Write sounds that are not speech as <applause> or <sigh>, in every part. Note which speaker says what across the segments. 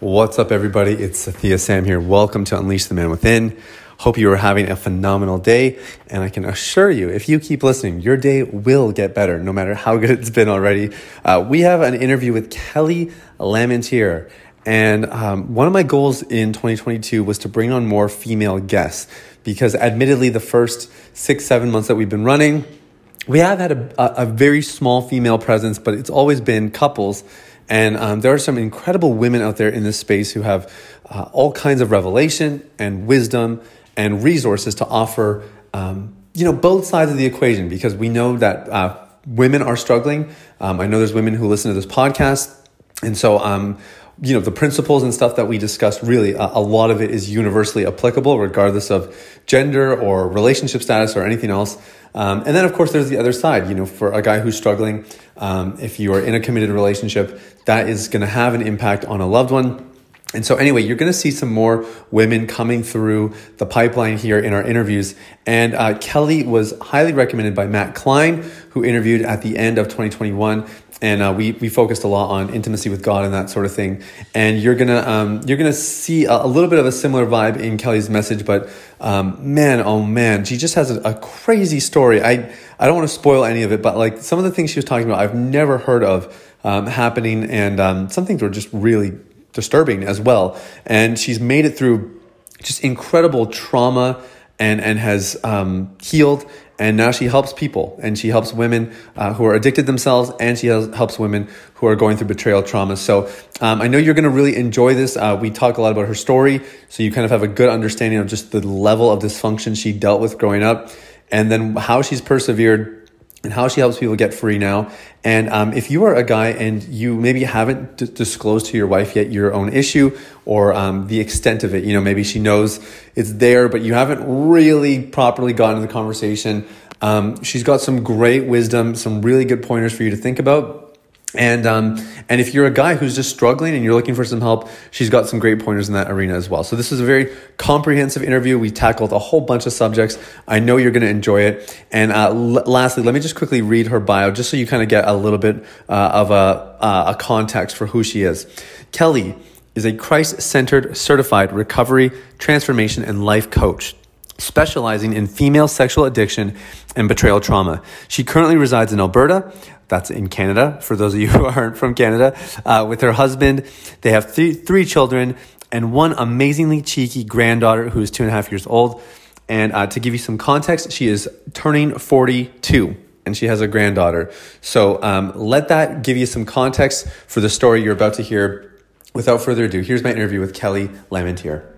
Speaker 1: What's up, everybody? It's Sathya Sam here. Welcome to Unleash the Man Within. Hope you are having a phenomenal day. And I can assure you, if you keep listening, your day will get better, no matter how good it's been already. Uh, we have an interview with Kelly Lamantier. And um, one of my goals in 2022 was to bring on more female guests because, admittedly, the first six, seven months that we've been running, we have had a, a very small female presence, but it's always been couples and um, there are some incredible women out there in this space who have uh, all kinds of revelation and wisdom and resources to offer, um, you know, both sides of the equation because we know that uh, women are struggling. Um, I know there's women who listen to this podcast. And so, um, you know, the principles and stuff that we discussed really, a, a lot of it is universally applicable regardless of gender or relationship status or anything else. Um, and then, of course, there's the other side. You know, for a guy who's struggling, um, if you are in a committed relationship, that is going to have an impact on a loved one. And so, anyway, you're going to see some more women coming through the pipeline here in our interviews. And uh, Kelly was highly recommended by Matt Klein, who interviewed at the end of 2021 and uh, we we focused a lot on intimacy with God and that sort of thing. And you're gonna um, you're gonna see a, a, little bit of a similar vibe in Kelly's message, but um, man, oh man, she just has a, a, crazy story. I I don't want to spoil any of it, but like some of the things she was talking about, I've never heard of um, happening, and um, some things were just really disturbing as well. And she's made it through just incredible trauma and and has um, healed and now she helps people and she helps women uh, who are addicted themselves and she has, helps women who are going through betrayal trauma so um, i know you're going to really enjoy this uh, we talk a lot about her story so you kind of have a good understanding of just the level of dysfunction she dealt with growing up and then how she's persevered and how she helps people get free now. And um, if you are a guy and you maybe haven't d- disclosed to your wife yet your own issue or um, the extent of it, you know, maybe she knows it's there, but you haven't really properly gotten into the conversation. Um, she's got some great wisdom, some really good pointers for you to think about. And um, and if you're a guy who's just struggling and you're looking for some help, she's got some great pointers in that arena as well. So this is a very comprehensive interview. We tackled a whole bunch of subjects. I know you're going to enjoy it. And uh, l- lastly, let me just quickly read her bio, just so you kind of get a little bit uh, of a uh, a context for who she is. Kelly is a Christ-centered, certified recovery, transformation, and life coach specializing in female sexual addiction and betrayal trauma. She currently resides in Alberta, that's in Canada, for those of you <laughs> who aren't from Canada, uh, with her husband. They have three, three children and one amazingly cheeky granddaughter who is two and a half years old. And uh, to give you some context, she is turning 42 and she has a granddaughter. So um, let that give you some context for the story you're about to hear. Without further ado, here's my interview with Kelly Lamantier.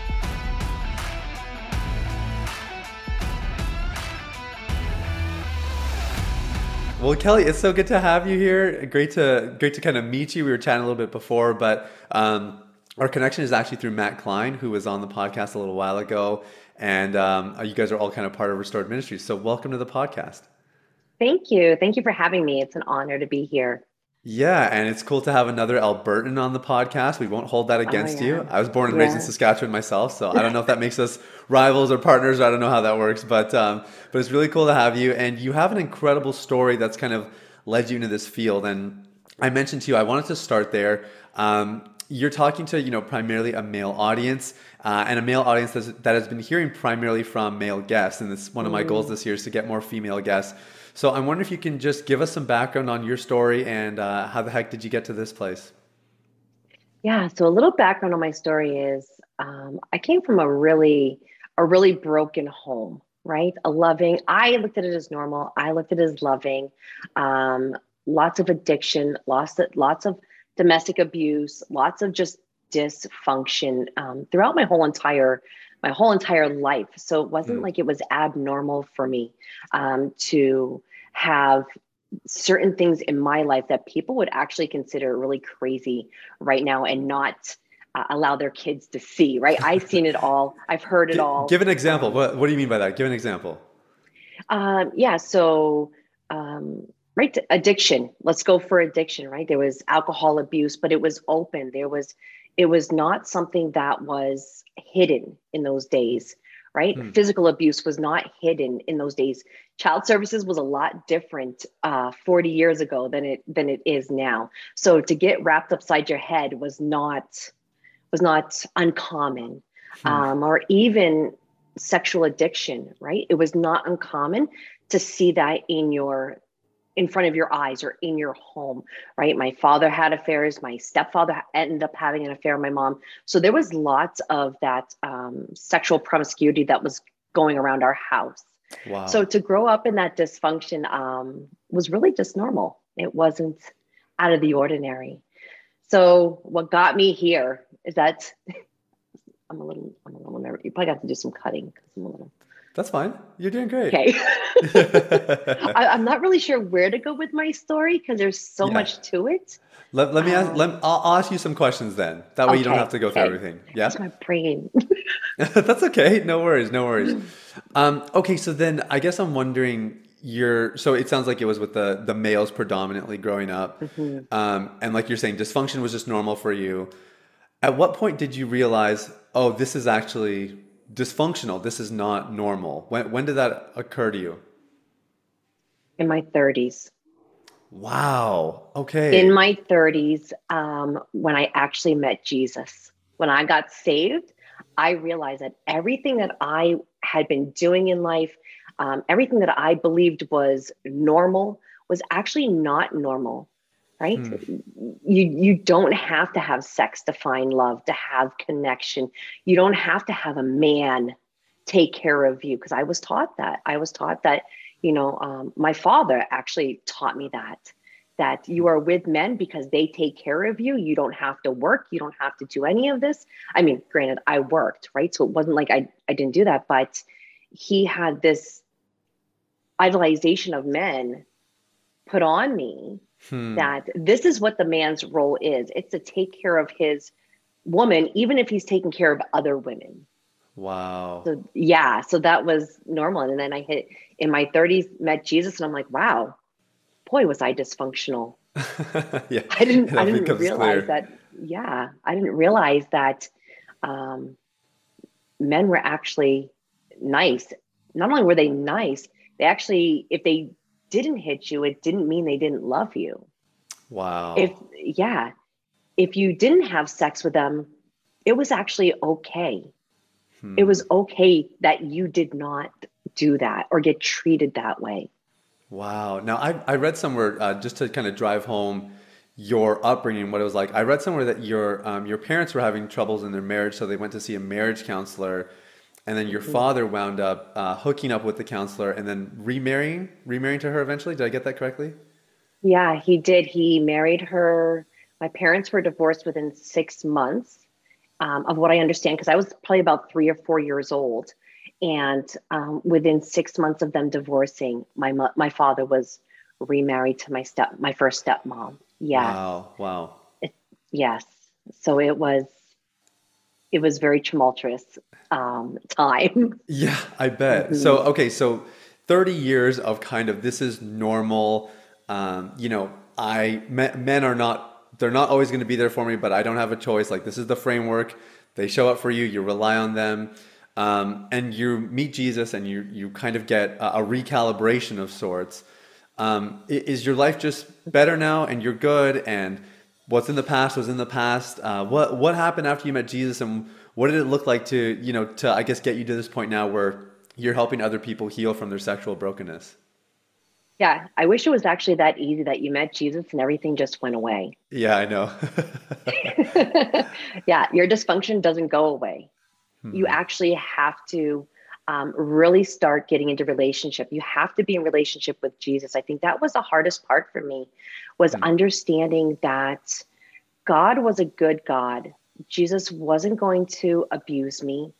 Speaker 1: Well, Kelly, it's so good to have you here. Great to great to kind of meet you. We were chatting a little bit before, but um, our connection is actually through Matt Klein, who was on the podcast a little while ago, and um, you guys are all kind of part of Restored Ministries. So, welcome to the podcast.
Speaker 2: Thank you. Thank you for having me. It's an honor to be here.
Speaker 1: Yeah, and it's cool to have another Albertan on the podcast. We won't hold that oh, against oh, yeah. you. I was born and yeah. raised in Saskatchewan myself, so I don't know if that makes us rivals or partners. I don't know how that works, but um, but it's really cool to have you. And you have an incredible story that's kind of led you into this field. And I mentioned to you, I wanted to start there. Um, you're talking to you know primarily a male audience uh, and a male audience that has been hearing primarily from male guests. And this one of my mm. goals this year is to get more female guests. So I'm wondering if you can just give us some background on your story and uh, how the heck did you get to this place?
Speaker 2: Yeah, so a little background on my story is um, I came from a really a really broken home, right? A loving. I looked at it as normal. I looked at it as loving. Um, lots of addiction, lots of lots of domestic abuse, lots of just dysfunction um, throughout my whole entire my whole entire life. So it wasn't mm. like it was abnormal for me um, to have certain things in my life that people would actually consider really crazy right now and not uh, allow their kids to see right i've <laughs> seen it all i've heard it all
Speaker 1: give an example what, what do you mean by that give an example
Speaker 2: Um, yeah. So, um, right, addiction. Let's go for addiction. Right. There was alcohol abuse, but it was open. There was, it was not something that was hidden in those days. Right. Hmm. Physical abuse was not hidden in those days. Child services was a lot different uh, 40 years ago than it than it is now. So to get wrapped upside your head was not was not uncommon. Hmm. Um, or even sexual addiction, right? It was not uncommon to see that in your in front of your eyes or in your home, right? My father had affairs. My stepfather ended up having an affair with my mom. So there was lots of that um, sexual promiscuity that was going around our house. Wow. So to grow up in that dysfunction um, was really just normal. It wasn't out of the ordinary. So what got me here is that I'm a little, I'm a little nervous. You probably have to do some cutting because I'm a little.
Speaker 1: That's fine. You're doing great.
Speaker 2: Okay. <laughs> I, am not really sure where to go with my story because there's so yeah. much to it.
Speaker 1: Let, let me ask. Um, let, I'll, I'll, ask you some questions then. That way okay, you don't have to go through everything. Yeah.
Speaker 2: That's my brain. <laughs>
Speaker 1: That's okay. No worries. No worries. <laughs> Um, okay. So then I guess I'm wondering you're so it sounds like it was with the the males predominantly growing up mm-hmm. um, and like you're saying dysfunction was just normal for you at what point did you realize, oh, this is actually dysfunctional? This is not normal. When, when did that occur to you?
Speaker 2: In my 30s.
Speaker 1: Wow. Okay.
Speaker 2: In my 30s, um, when I actually met Jesus, when I got saved, I realized that everything that I had been doing in life, um, everything that I believed was normal, was actually not normal right? Hmm. you you don't have to have sex to find love to have connection. You don't have to have a man take care of you because i was taught that. I was taught that you know um, my father actually taught me that that you are with men because they take care of you. You don't have to work. You don't have to do any of this. I mean granted i worked right? So it wasn't like i, I didn't do that but he had this idolization of men put on me hmm. that this is what the man's role is. It's to take care of his woman even if he's taking care of other women.
Speaker 1: Wow.
Speaker 2: So yeah so that was normal. And then i hit in my 30s met jesus and i'm like wow boy was i dysfunctional. <laughs> Yeah i didn't i didn't realize clear. that yeah i didn't realize that um, men were actually nice. Not only were they nice they actually if they didn't hit you, it didn't mean they didn't love you.
Speaker 1: Wow.
Speaker 2: If, yeah, if you didn't have sex with them, it was actually okay. Hmm. It was okay that you did not do that or get treated that way.
Speaker 1: Wow. Now, I, I read somewhere uh, just to kind of drive home your upbringing, what it was like. I read somewhere that your um, your parents were having troubles in their marriage, so they went to see a marriage counselor and then your mm-hmm. father wound up uh, hooking up with the counselor and then remarrying remarrying to her eventually. Did i get that correctly?
Speaker 2: Yeah he did. He married her. My parents were divorced within six months um, of what i understand because i was probably about three or four years old. And um, within six months of them divorcing my my father was remarried to my step my first stepmom. Yeah.
Speaker 1: Wow. Wow.
Speaker 2: It, yes. So it was it was very tumultuous um, time. <laughs>
Speaker 1: Yeah, I bet. Mm-hmm. So, okay, so 30 years of kind of this is normal. Um, you know, I men are not they're not always going to be there for me, but I don't have a choice. Like this is the framework. They show up for you. You rely on them, um, and you meet Jesus, and you you kind of get a, a recalibration of sorts. Um, is your life just better now, and you're good, and what's in the past was in the past. Uh, what what happened after you met Jesus, and what did it look like to you know to I guess get you to this point now where you're helping other people heal from their sexual brokenness?
Speaker 2: Yeah, I wish it was actually that easy that you met Jesus and everything just went away.
Speaker 1: Yeah, I know. <laughs>
Speaker 2: yeah, your dysfunction doesn't go away. Hmm. You actually have to um, really start getting into relationship. You have to be in relationship with Jesus. I think that was the hardest part for me was mm. understanding that God was a good God. Jesus wasn't going to abuse me,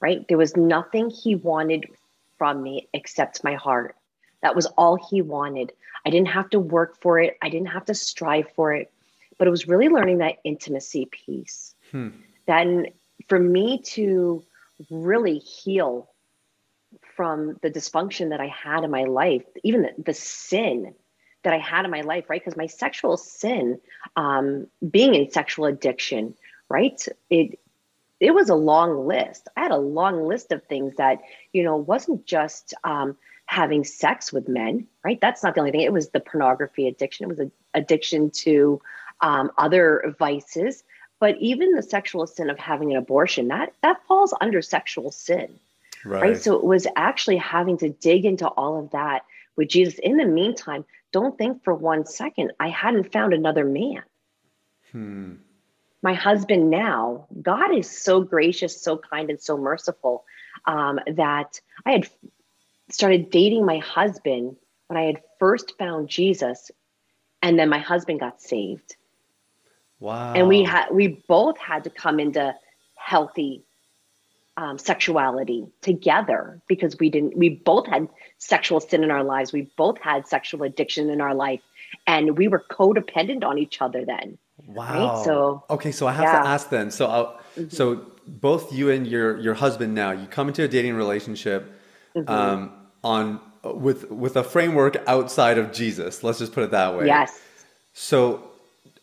Speaker 2: right? There was nothing he wanted from me except my heart. That was all he wanted. I didn't have to work for it. I didn't have to strive for it. But it was really learning that intimacy piece. Hmm. That for me to really heal from the dysfunction that I had in my life, even the, the sin that I had in my life, right? Because my sexual sin, um, being in sexual addiction, right? It it was a long list. I had a long list of things that you know wasn't just um, having sex with men, right? That's not the only thing. It was the pornography addiction. It was an addiction to um, other vices, but even the sexual sin of having an abortion that that falls under sexual sin, right? right? So it was actually having to dig into all of that with Jesus. In the meantime, don't think for one second I hadn't found another man. Hmm. My husband now, God is so gracious, so kind, and so merciful um, that I had started dating my husband when I had first found Jesus, and then my husband got saved.
Speaker 1: Wow!
Speaker 2: And we had we both had to come into healthy um, sexuality together because we didn't. We both had sexual sin in our lives. We both had sexual addiction in our life, and we were codependent on each other then.
Speaker 1: Wow. Right? So okay, so I have yeah. to ask then. So, mm-hmm. so both you and your your husband now, you come into a dating relationship. Mm-hmm. Um, on with with a framework outside of Jesus. Let's just put it that way.
Speaker 2: Yes.
Speaker 1: So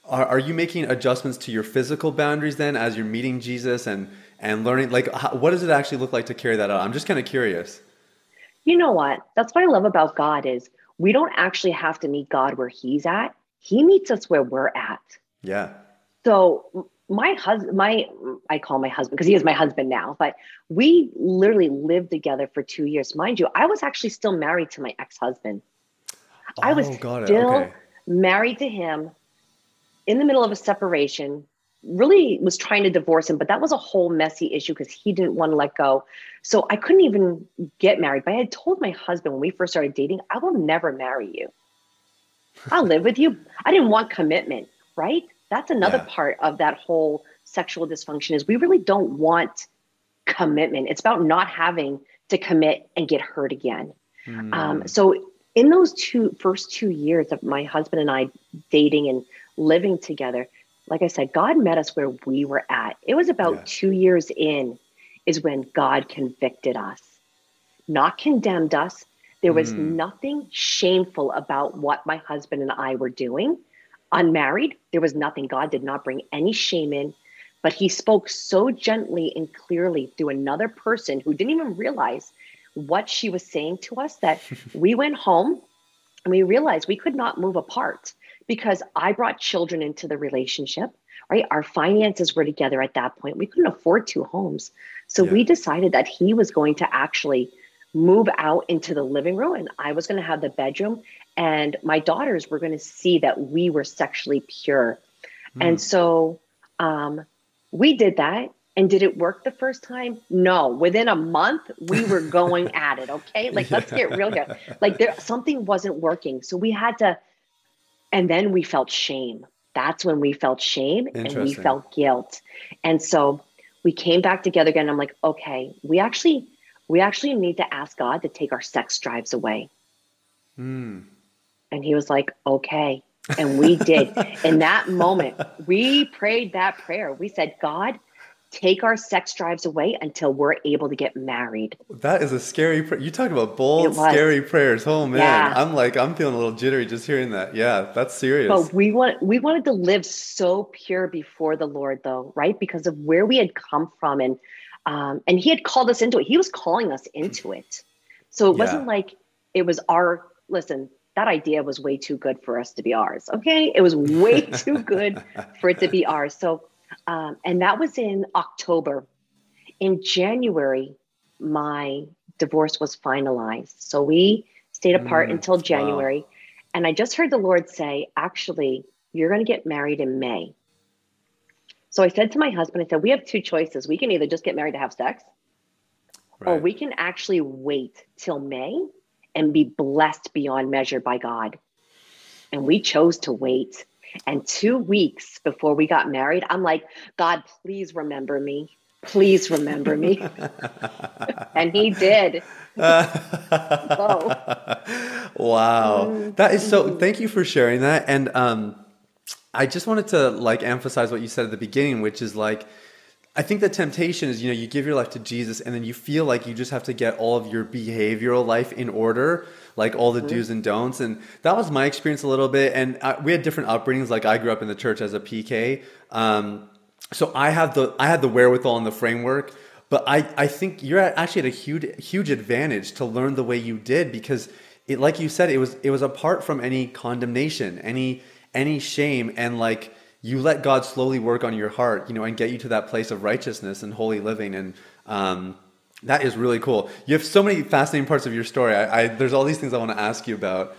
Speaker 1: are, are you making adjustments to your physical boundaries then as you're meeting Jesus and and learning like how, what does it actually look like to carry that out? I'm just kind of curious.
Speaker 2: You know what? That's what I love about God is we don't actually have to meet God where he's at. He meets us where we're at.
Speaker 1: Yeah.
Speaker 2: So my husband, my I call my husband because he is my husband now, but we literally lived together for two years. Mind you, I was actually still married to my ex-husband. Oh, I was oh, still okay. married to him in the middle of a separation. Really was trying to divorce him, but that was a whole messy issue because he didn't want to let go. So I couldn't even get married. But I had told my husband when we first started dating, I will never marry you. I'll live with you. I didn't want commitment, right? that's another yeah. part of that whole sexual dysfunction is we really don't want commitment it's about not having to commit and get hurt again mm. um, so in those two first two years of my husband and i dating and living together like i said god met us where we were at it was about yeah. two years in is when god convicted us not condemned us there was mm. nothing shameful about what my husband and i were doing unmarried. There was nothing. God did not bring any shame in, but he spoke so gently and clearly through another person who didn't even realize what she was saying to us that <laughs> we went home and we realized we could not move apart because I brought children into the relationship, right? Our finances were together at that point. We couldn't afford two homes. So yeah. we decided that he was going to actually move out into the living room and I was going to have the bedroom and my daughters were going to see that we were sexually pure. Mm. And so um, we did that. And did it work the first time? No. Within a month, we were <laughs> going at it. Okay, like let's get real here. Like there, something wasn't working, so we had to. And then we felt shame. That's when we felt shame and we felt guilt. And so we came back together again. I'm like, okay, we actually, we actually need to ask God to take our sex drives away. Mm. And he was like, okay. And we did. <laughs> In that moment, we prayed that prayer. We said, God, take our sex drives away until we're able to get married.
Speaker 1: That is a scary prayer. You talk about bold, scary prayers. Oh man. Yeah. I'm like, I'm feeling a little jittery just hearing that. Yeah, that's serious.
Speaker 2: But we want we wanted to live so pure before the Lord though, right? Because of where we had come from and um, and he had called us into it. He was calling us into it. So it yeah. wasn't like it was our listen, that idea was way too good for us to be ours. Okay. It was way <laughs> too good for it to be ours. So, um, and that was in October. In January, my divorce was finalized. So we stayed apart mm, until January. Wow. And I just heard the Lord say, actually, you're going to get married in May. So I said to my husband, I said, we have two choices. We can either just get married to have sex, right. or we can actually wait till May and be blessed beyond measure by God. And we chose to wait. And two weeks before we got married, I'm like, God, please remember me. Please remember me. <laughs> and he did. <laughs>
Speaker 1: oh. Wow. That is so thank you for sharing that. And um I just wanted to like emphasize what you said at the beginning, which is like I think the temptation is, you know, you give your life to Jesus and then you feel like you just have to get all of your behavioral life in order, like all the mm-hmm. do's and don'ts. And that was my experience a little bit. And I, we had different upbringings. Like I grew up in the church as a PK. Um, so I have the, I had the wherewithal and the framework, but I, I think you're actually at a huge, huge advantage to learn the way you did because it, like you said, it was, it was apart from any condemnation, any, any shame. And like, you let God slowly work on your heart, you know, and get you to that place of righteousness and holy living. And um, that is really cool. You have so many fascinating parts of your story. I, I there's all these things I want to ask you about.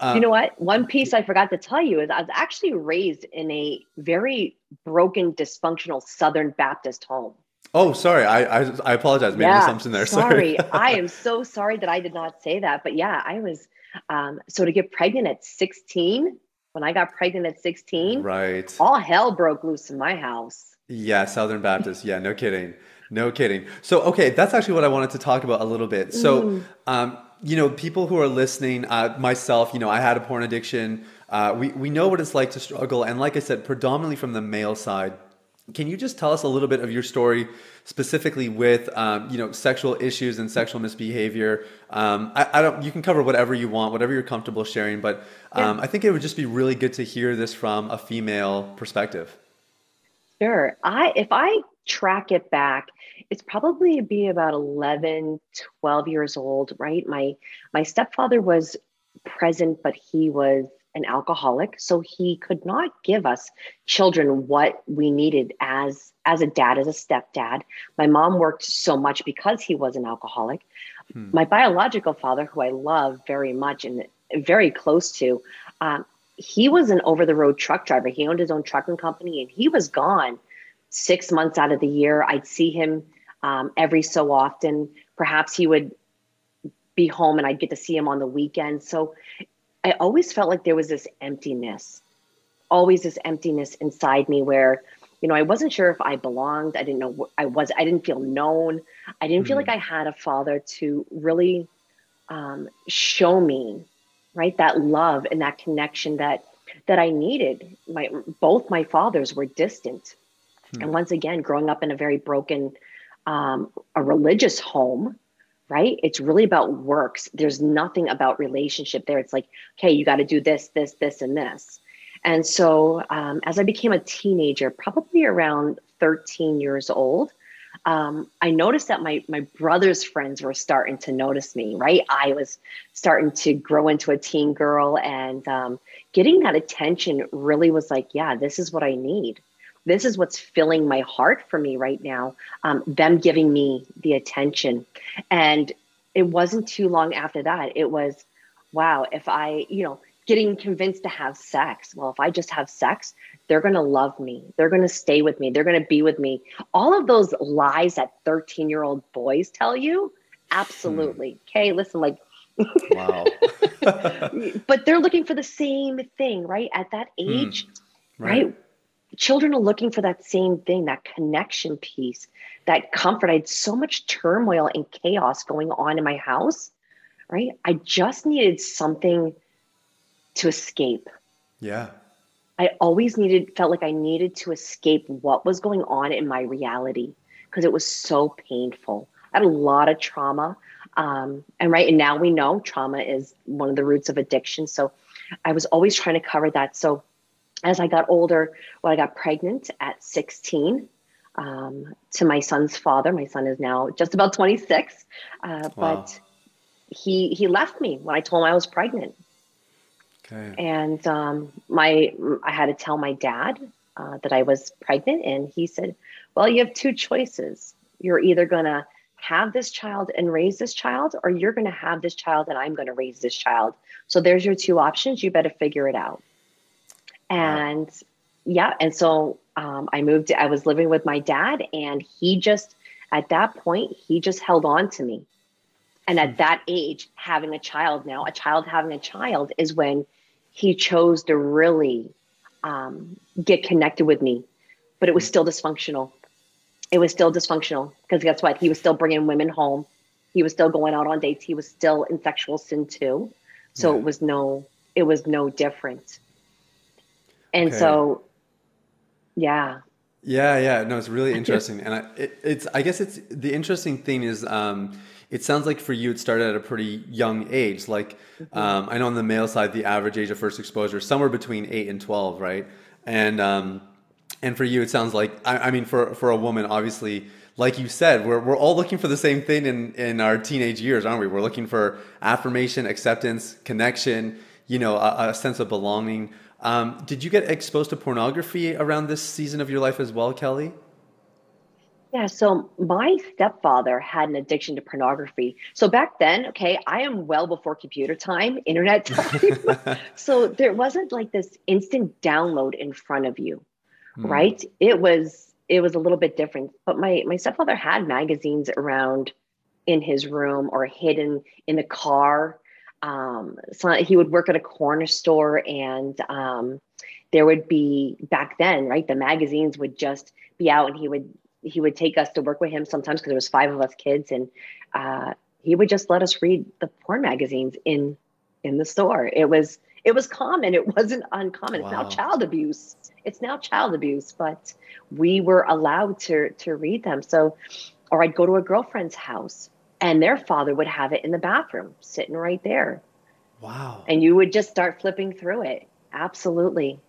Speaker 2: Um, you know what? One piece I forgot to tell you is I was actually raised in a very broken, dysfunctional Southern Baptist home.
Speaker 1: Oh, sorry. I I, I apologize. Made yeah, an assumption there. <laughs>
Speaker 2: Sorry. sorry. I am so sorry that I did not say that. But yeah, I was. Um, so to get pregnant at 16 when I got pregnant at 16,
Speaker 1: right.
Speaker 2: All hell broke loose in my house.
Speaker 1: Yeah, Southern Baptist. Yeah, no kidding. No kidding. So, okay, that's actually what I wanted to talk about a little bit. So, mm. um, you know, people who are listening, uh, myself, you know, I had a porn addiction. Uh, we, we know what it's like to struggle. And like I said, predominantly from the male side. Can you just tell us a little bit of your story, specifically with um, you know sexual issues and sexual misbehavior? Um, I, I, don't. You can cover whatever you want, whatever you're comfortable sharing. But um, yeah. I think it would just be really good to hear this from a female perspective.
Speaker 2: Sure. I if I track it back, it's probably be about 11, 12 years old, right? My my stepfather was present, but he was an alcoholic so he could not give us children what we needed as as a dad as a stepdad. My mom worked so much because he was an alcoholic. Hmm. my biological father who i love very much and very close to um, he was an over the road truck driver. He owned his own trucking company and he was gone six months out of the year. I'd see him um, every so often. Perhaps he would be home and I'd get to see him on the weekend. So I always felt like there was this emptiness, always this emptiness inside me where, you know, I wasn't sure if I belonged. I didn't know I was, I didn't feel known. I didn't mm-hmm. feel like I had a father to really um, show me, right, that love and that connection that that I needed. My both my fathers were distant, hmm. and once again, growing up in a very broken, um, a religious home, right? It's really about works. There's nothing about relationship there. It's like, okay, you got to do this, this, this, and this. And so um, as I became a teenager, probably around 13 years old, um, I noticed that my my brother's friends were starting to notice me. Right, I was starting to grow into a teen girl, and um, getting that attention really was like, yeah, this is what I need this is what's filling my heart for me right now um, them giving me the attention. And it wasn't too long after that it was wow if i you know getting convinced to have sex well if i just have sex they're going to love me. They're going to stay with me. They're going to be with me. All of those lies that 13 year old boys tell you absolutely. Hmm. okay listen like wow. <laughs> <laughs> But they're looking for the same thing right? At that hmm. age right. right children are looking for that same thing, that connection piece, that comfort. I had so much turmoil and chaos going on in my house, right? I just needed something to escape.
Speaker 1: Yeah.
Speaker 2: I always needed, felt like I needed to escape what was going on in my reality because it was so painful. I had a lot of trauma. Um, and right and now we know trauma is one of the roots of addiction. So I was always trying to cover that. So as I got older, when I got pregnant at 16, um, to my son's father. My son is now just about 26, uh, wow. but he he left me when I told him I was pregnant. Okay. And um, my I had to tell my dad uh, that I was pregnant, and he said, "Well, you have two choices. You're either gonna have this child and raise this child, or you're gonna have this child and I'm gonna raise this child. So there's your two options. You better figure it out." And wow. yeah, and so um, I moved, I was living with my dad, and he just, at that point, he just held on to me. And at hmm. that age, having a child now, a child having a child is when he chose to really um, get connected with me. But it was hmm. still dysfunctional. It was still dysfunctional because guess what? He was still bringing women home. He was still going out on dates. He was still in sexual sin too. So yeah. it was no, it was no different. And okay. so, yeah.
Speaker 1: Yeah, yeah, no, it's really interesting, and I, it, it's I guess it's the interesting thing is um, it sounds like for you it started at a pretty young age. Like mm-hmm. um, I know on the male side, the average age of first exposure is somewhere between eight and twelve, right? And um, and for you, it sounds like I, I mean for for a woman, obviously like you said, we're, we're all looking for the same thing in, in our teenage years, aren't we? We're looking for affirmation, acceptance, connection, you know, a, a sense of belonging. Um, did you get exposed to pornography around this season of your life as well, Kelly?
Speaker 2: Yeah, so my stepfather had an addiction to pornography. So back then, okay, I am well before computer time, internet <laughs> time. <laughs> so there wasn't like this instant download in front of you, hmm. right? It was it was a little bit different. But my my stepfather had magazines around in his room or hidden in the car. Um, so he would work at a corner store, and um, there would be back then, right? The magazines would just be out, and he would he would take us to work with him sometimes because there was five of us kids, and uh, he would just let us read the porn magazines in in the store. It was it was common. It wasn't uncommon. Wow. It's now child abuse. It's now child abuse, but we were allowed to to read them. So, or I'd go to a girlfriend's house and their father would have it in the bathroom, sitting right there.
Speaker 1: Wow.
Speaker 2: And you would just start flipping through it. Absolutely.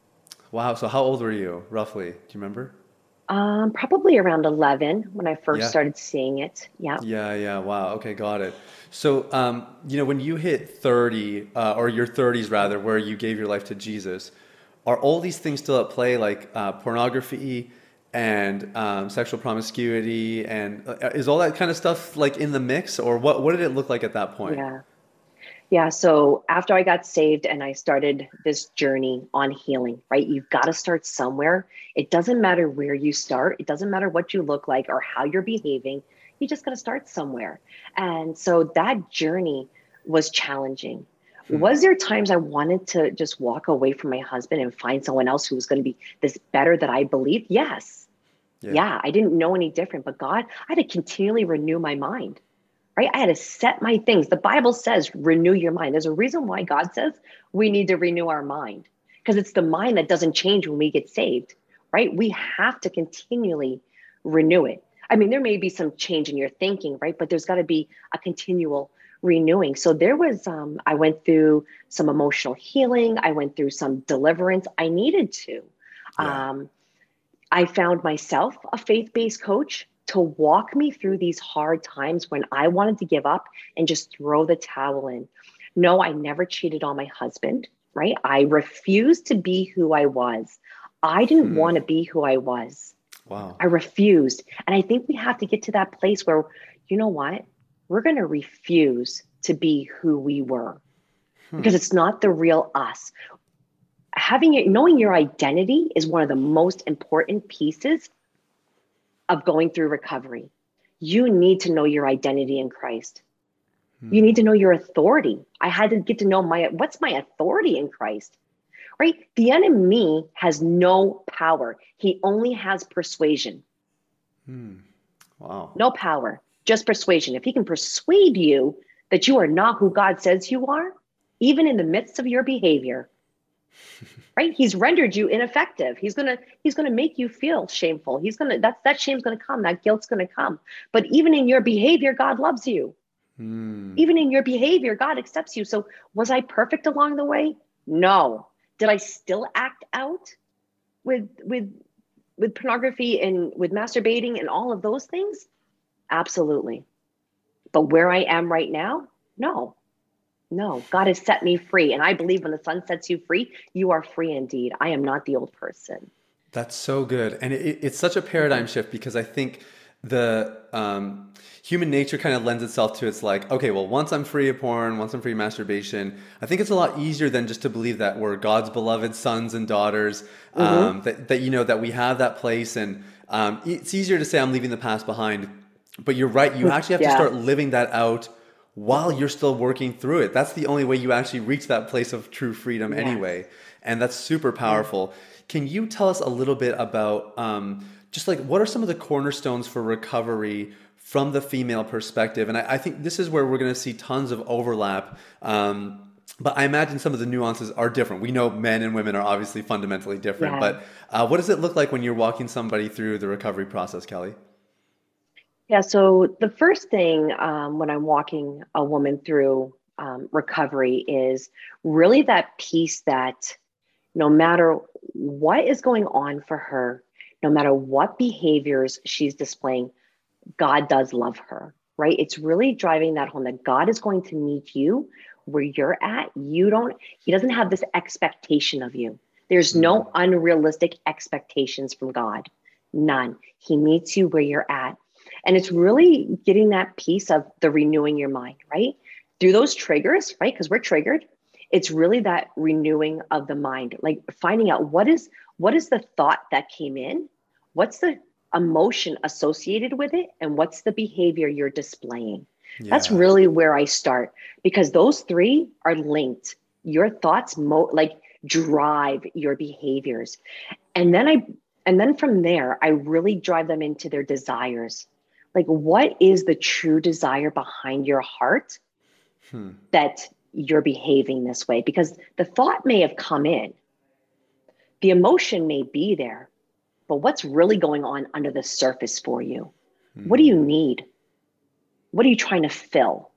Speaker 1: Wow. So how old were you roughly? Do you remember?
Speaker 2: Um, probably around 11 when I first yeah. started seeing it. Yeah.
Speaker 1: Yeah. Yeah. Wow. Okay. Got it. So, um, you know, when you hit 30, uh, or your 30s rather, where you gave your life to Jesus, are all these things still at play, like uh, pornography and um, sexual promiscuity, and uh, is all that kind of stuff like in the mix, or what? What did it look like at that point?
Speaker 2: Yeah. Yeah. So after I got saved and I started this journey on healing, right? You've got to start somewhere. It doesn't matter where you start, it doesn't matter what you look like or how you're behaving you just got to start somewhere. And so that journey was challenging. Hmm. Was there times I wanted to just walk away from my husband and find someone else who was going to be this better that I believed? Yes. Yeah. yeah, I didn't know any different, but God, I had to continually renew my mind, right? I had to set my things. The Bible says, renew your mind. There's a reason why God says we need to renew our mind because it's the mind that doesn't change when we get saved, right? We have to continually renew it. I mean, there may be some change in your thinking, right? But there's got to be a continual renewing. So there was, um, I went through some emotional healing. I went through some deliverance. I needed to. Yeah. Um, I found myself a faith based coach to walk me through these hard times when I wanted to give up and just throw the towel in. No, I never cheated on my husband, right? I refused to be who I was. I didn't hmm. want to be who I was.
Speaker 1: Wow.
Speaker 2: I refused. And I think we have to get to that place where, you know what? We're going to refuse to be who we were hmm. because it's not the real us. Having it, knowing your identity is one of the most important pieces of going through recovery. You need to know your identity in Christ. Hmm. You need to know your authority. I had to get to know my what's my authority in Christ right? The enemy has no power, he only has persuasion.
Speaker 1: Hmm. Wow.
Speaker 2: No power, just persuasion. If he can persuade you that you are not who God says you are, even in the midst of your behavior, right? He's rendered you ineffective. He's gonna he's gonna make you feel shameful. He's gonna that's that shame's gonna come. That guilt's gonna come. But even in your behavior, God loves you. Hmm. Even in your behavior, God accepts you. So was I perfect along the way? No. Did I still act out with with with pornography and with masturbating and all of those things? Absolutely. But where I am right now, no. No, God has set me free. And I believe when the Son sets you free, you are free indeed. I am not the old person.
Speaker 1: That's so good. And it, it's such a paradigm shift because I think the um, human nature kind of lends itself to it's like okay well once i'm free of porn once i'm free of masturbation i think it's a lot easier than just to believe that we're god's beloved sons and daughters mm-hmm. um, that, that you know that we have that place and um, it's easier to say i'm leaving the past behind but you're right you <laughs> actually have yeah. to start living that out while you're still working through it that's the only way you actually reach that place of true freedom anyway and that's super powerful can you tell us a little bit about um, just like what are some of the cornerstones for recovery from the female perspective? And I, I think this is where we're going to see tons of overlap. Um, but I imagine some of the nuances are different. We know men and women are obviously fundamentally different, yeah. but uh, what does it look like when you're walking somebody through the recovery process, Kelly?
Speaker 2: Yeah, so the first thing um, when I'm walking a woman through um, recovery is really that piece that no matter what is going on for her, no matter what behaviors she's displaying, God does love her, right? It's really driving that home that God is going to meet you where you're at. You don't, He doesn't have this expectation of you. There's no mm-hmm. unrealistic expectations from God, none. He meets you where you're at. And it's really getting that piece of the renewing your mind, right? Through those triggers, right? Because we're triggered. It's really that renewing of the mind, like finding out what is what is the thought that came in, what's the emotion associated with it, and what's the behavior you're displaying. Yeah. That's really where I start because those three are linked. Your thoughts mo- like drive your behaviors. And then I and then from there I really drive them into their desires. Like what is the true desire behind your heart hmm. that you're behaving this way because the thought may have come in. The emotion may be there, but what's really going on under the surface for you? Hmm. What do you need? What are you trying to fill?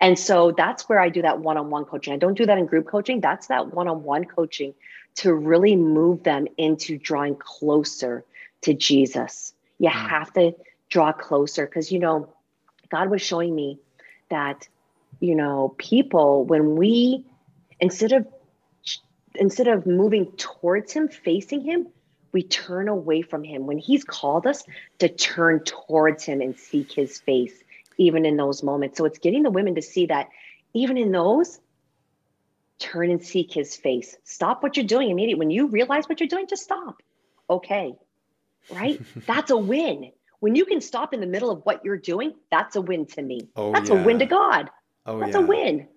Speaker 2: And so that's where I do that one on one coaching. I don't do that in group coaching. That's that one on one coaching to really move them into drawing closer to Jesus. You mm. have to draw closer because, you know, God was showing me that, you know, people, when we, instead of, instead of moving towards him, facing him, we turn away from him when he's called us to turn towards him and seek his face even in those moments. So it's getting the women to see that even in those, turn and seek his face. Stop what you're doing immediately. When you realize what you're doing, just stop. Okay. Right? <laughs> that's a win. When you can stop in the middle of what you're doing, that's a win to me. Oh, that's yeah. a win to God. Oh, that's yeah. a win.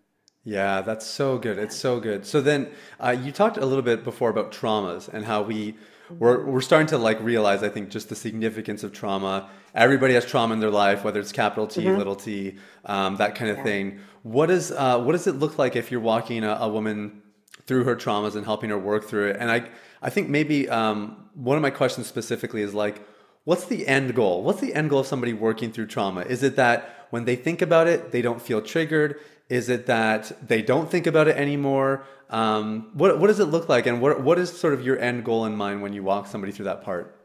Speaker 1: Yeah, that's so good. It's so good. So then uh, you talked a little bit before about traumas and how we we're, we're starting to like realize i think just the significance of trauma everybody has trauma in their life whether it's capital t mm-hmm. little t um, that kind of yeah. thing what does uh, what does it look like if you're walking a, a, woman through her traumas and helping her work through it and i i think maybe um, one of my questions specifically is like what's the end goal what's the end goal of somebody working through trauma is it that when they think about it they don't feel triggered is it that they don't think about it anymore? Um, what what does it look like, and what what is sort of your end goal in mind when you walk somebody through that part?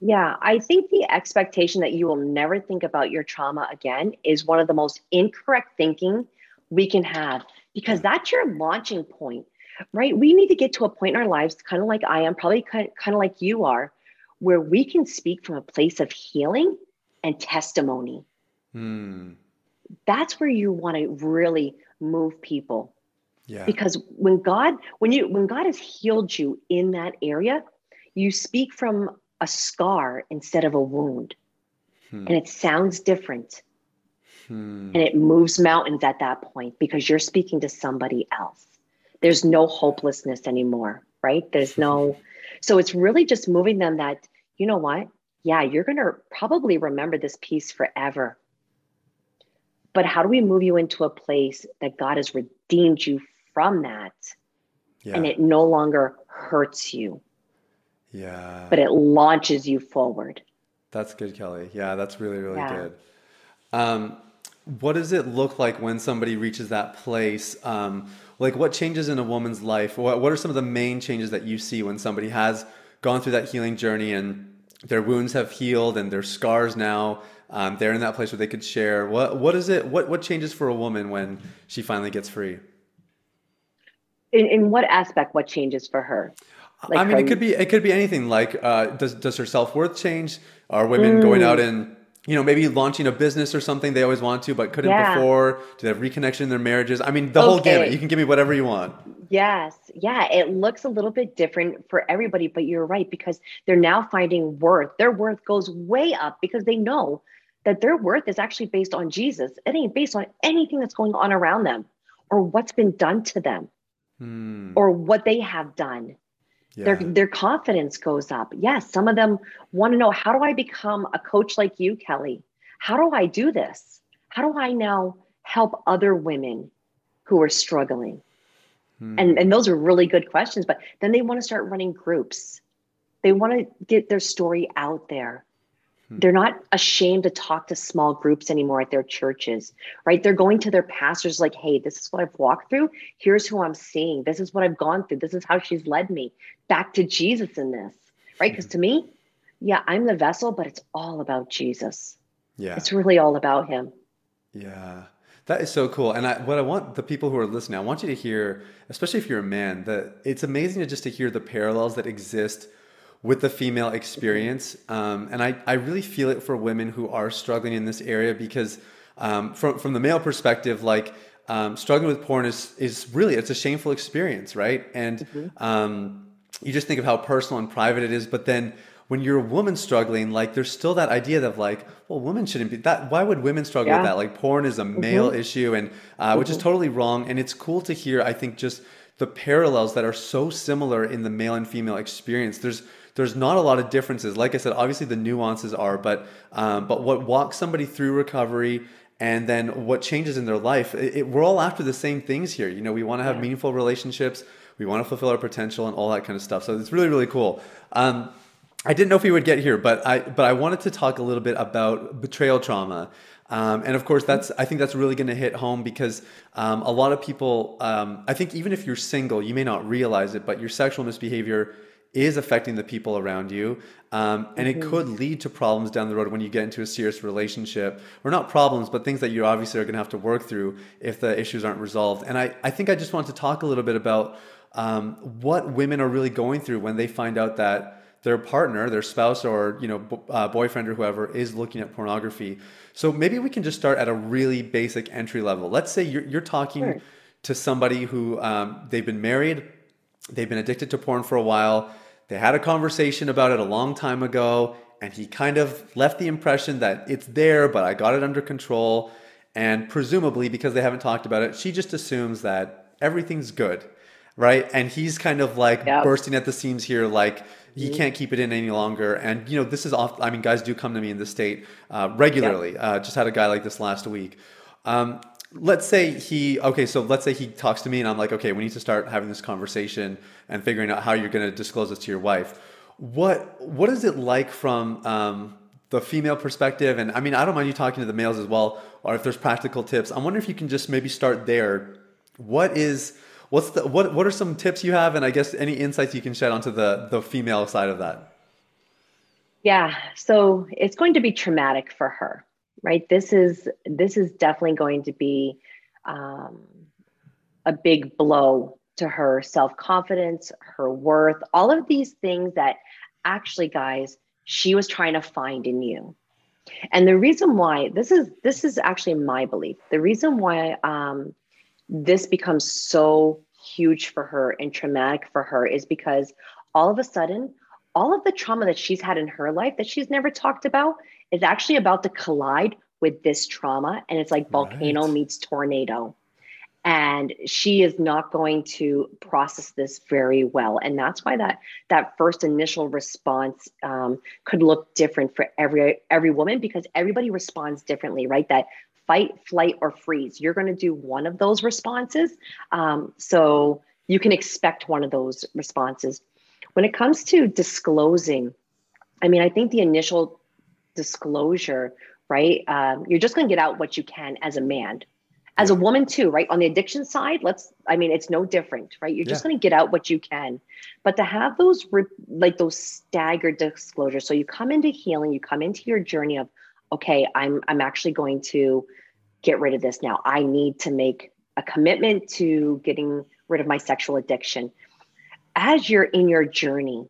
Speaker 2: Yeah, I think the expectation that you will never think about your trauma again is one of the most incorrect thinking we can have because that's your launching point, right? We need to get to a point in our lives, kind of like I am, probably kind of like you are, where we can speak from a place of healing and testimony. Hmm that's where you want to really move people. Yeah. Because when God, when you when God has healed you in that area, you speak from a scar instead of a wound. Hmm. And it sounds different. Hmm. And it moves mountains at that point because you're speaking to somebody else. There's no hopelessness anymore, right? There's no <laughs> so it's really just moving them that, you know what? Yeah, you're going to probably remember this piece forever but how do we move you into a place that God has redeemed you from that yeah. and it no longer hurts you?
Speaker 1: Yeah.
Speaker 2: But it launches you forward.
Speaker 1: That's good, Kelly. Yeah, that's really, really yeah. good. Um, what does it look like when somebody reaches that place? Um, like, what changes in a woman's life? What, what are some of the main changes that you see when somebody has gone through that healing journey and their wounds have healed and their scars now um, they're in that place where they could share. What what is it? What what changes for a woman when she finally gets free?
Speaker 2: In in what aspect? What changes for her?
Speaker 1: Like I mean, her... it could be it could be anything. Like, uh, does does her self worth change? Are women mm. going out and you know maybe launching a business or something they always want to but couldn't yeah. before? Do they have reconnection in their marriages? I mean, the okay. whole gamut. You can give me whatever you want.
Speaker 2: Yes, yeah, it looks a little bit different for everybody, but you're right because they're now finding worth. Their worth goes way up because they know that their worth is actually based on Jesus. It ain't based on anything that's going on around them or what's been done to them hmm. or what they have done. Yeah. Their, their confidence goes up. Yes, some of them want to know how do I become a coach like you, Kelly? How do I do this? How do I now help other women who are struggling? Hmm. And, and those are really good questions. But then they want to start running groups. They want to get their story out there. Hmm. They're not ashamed to talk to small groups anymore at their churches, right? They're going to their pastors like, hey, this is what I've walked through. Here's who I'm seeing. This is what I've gone through. This is how she's led me back to Jesus in this, right? Because hmm. to me, yeah, I'm the vessel, but it's all about Jesus. Yeah. It's really all about him.
Speaker 1: Yeah. That is so cool. And I, what I want the people who are listening, I want you to hear, especially if you're a man, that it's amazing to just to hear the parallels that exist with the female experience. Um, and I, I really feel it for women who are struggling in this area because um, from, from the male perspective, like um, struggling with porn is, is really, it's a shameful experience, right? And mm-hmm. Um, you just think of how personal and private it is, but then when you're a woman struggling, like there's still that idea of like, well, women shouldn't be that. Why would women struggle yeah. with that? Like porn is a mm-hmm. male mm-hmm. issue, and uh, mm-hmm. which is mm-hmm. totally wrong. And it's cool to hear. I think just the parallels that are so similar in the male and female experience. There's there's not a lot of differences. Like I said, obviously the nuances are, but um, but what walks somebody through recovery and then what changes in their life, it, it, we're all after the same things here. You know, we want to have yeah. meaningful relationships, we want to fulfill our potential, and all that kind of stuff. So it's really really cool. Um, I didn't know if we would get here, but I but I wanted to talk a little bit about betrayal trauma. Um, and of course, that's I think that's really going to hit home because um, a lot of people, um, I think, even if you're single, you may not realize it, but your sexual misbehavior is affecting the people around you, um, and mm-hmm. it could lead to problems down the road when you get into a serious relationship, or not problems, but things that you obviously are going to have to work through if the issues aren't resolved. And I I think I just want to talk a little bit about um, what women are really going through when they find out that their partner, their spouse, or you know, uh, boyfriend or whoever is looking at pornography. So maybe we can just start at a really basic entry level. Let's say you're, you're talking sure. to somebody who um, they've been married, they've been addicted to porn for a while. They had a conversation about it a long time ago, and he kind of left the impression that it's there, but I got it under control. And presumably, because they haven't talked about it, she just assumes that everything's good, right? And he's kind of like yep. bursting at the seams here, like he mm-hmm. can't keep it in any longer. And you know, this is off. I mean, guys do come to me in the state uh, regularly. Uh, just had a guy like this last week. Um, let's say he okay so let's say he talks to me and i'm like okay we need to start having this conversation and figuring out how you're going to disclose this to your wife. What what is it like from um, the female perspective? And i mean i don't mind you talking to the males as well or if there's practical tips. I wonder if you can just maybe start there. What is What's the what what are some tips you have? And I guess any insights you can shed onto the the female side of that?
Speaker 2: Yeah, so it's going to be traumatic for her, right? This is this is definitely going to be um, a big blow to her self confidence, her worth, all of these things that actually, guys, she was trying to find in you. And the reason why this is this is actually my belief. The reason why um, this becomes so huge for her and traumatic for her is because all of a sudden, all of the trauma that she's had in her life that she's never talked about is actually about to collide with this trauma. And it's like volcano right. meets tornado. And she is not going to process this very well. And that's why that that first initial response um, could look different for every every woman because everybody responds differently, right? That fight, flight, or freeze. You're going to do one of those responses. Um, so you can expect one of those responses. When it comes to disclosing, I mean, I think the initial disclosure, right? Um, you're just going to get out what you can as a man. As a woman, too, right? On the addiction side, let's, I mean, it's no different, right? You're just going to get out what you can. But to have those, like those staggered disclosures, so you come into healing, you come into your journey of, okay, I'm, I'm actually going to get rid of this now. I need to make a commitment to getting rid of my sexual addiction. As you're in your journey,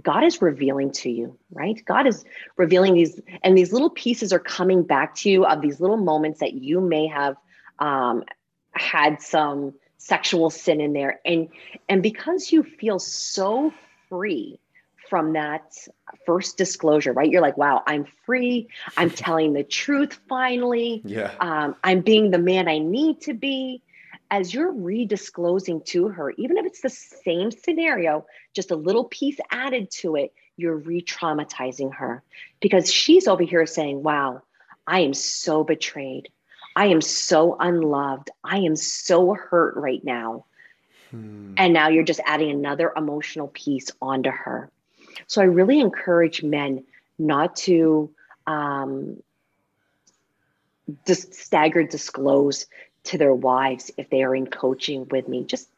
Speaker 2: God is revealing to you, right? God is revealing these, and these little pieces are coming back to you of these little moments that you may have um, had some sexual sin in there, and and because you feel so free from that first disclosure, right? You're like, wow, I'm free. I'm <laughs> telling the truth finally.
Speaker 1: Yeah.
Speaker 2: Um, I'm being the man I need to be. As you're redisclosing to her, even if it's the same scenario, just a little piece added to it, you're re traumatizing her because she's over here saying, wow, I am so betrayed. I am so unloved. I am so hurt right now. Hmm. And now you're just adding another emotional piece onto her. So I really encourage men not to um, just stagger disclose to their wives if they are in coaching with me. Just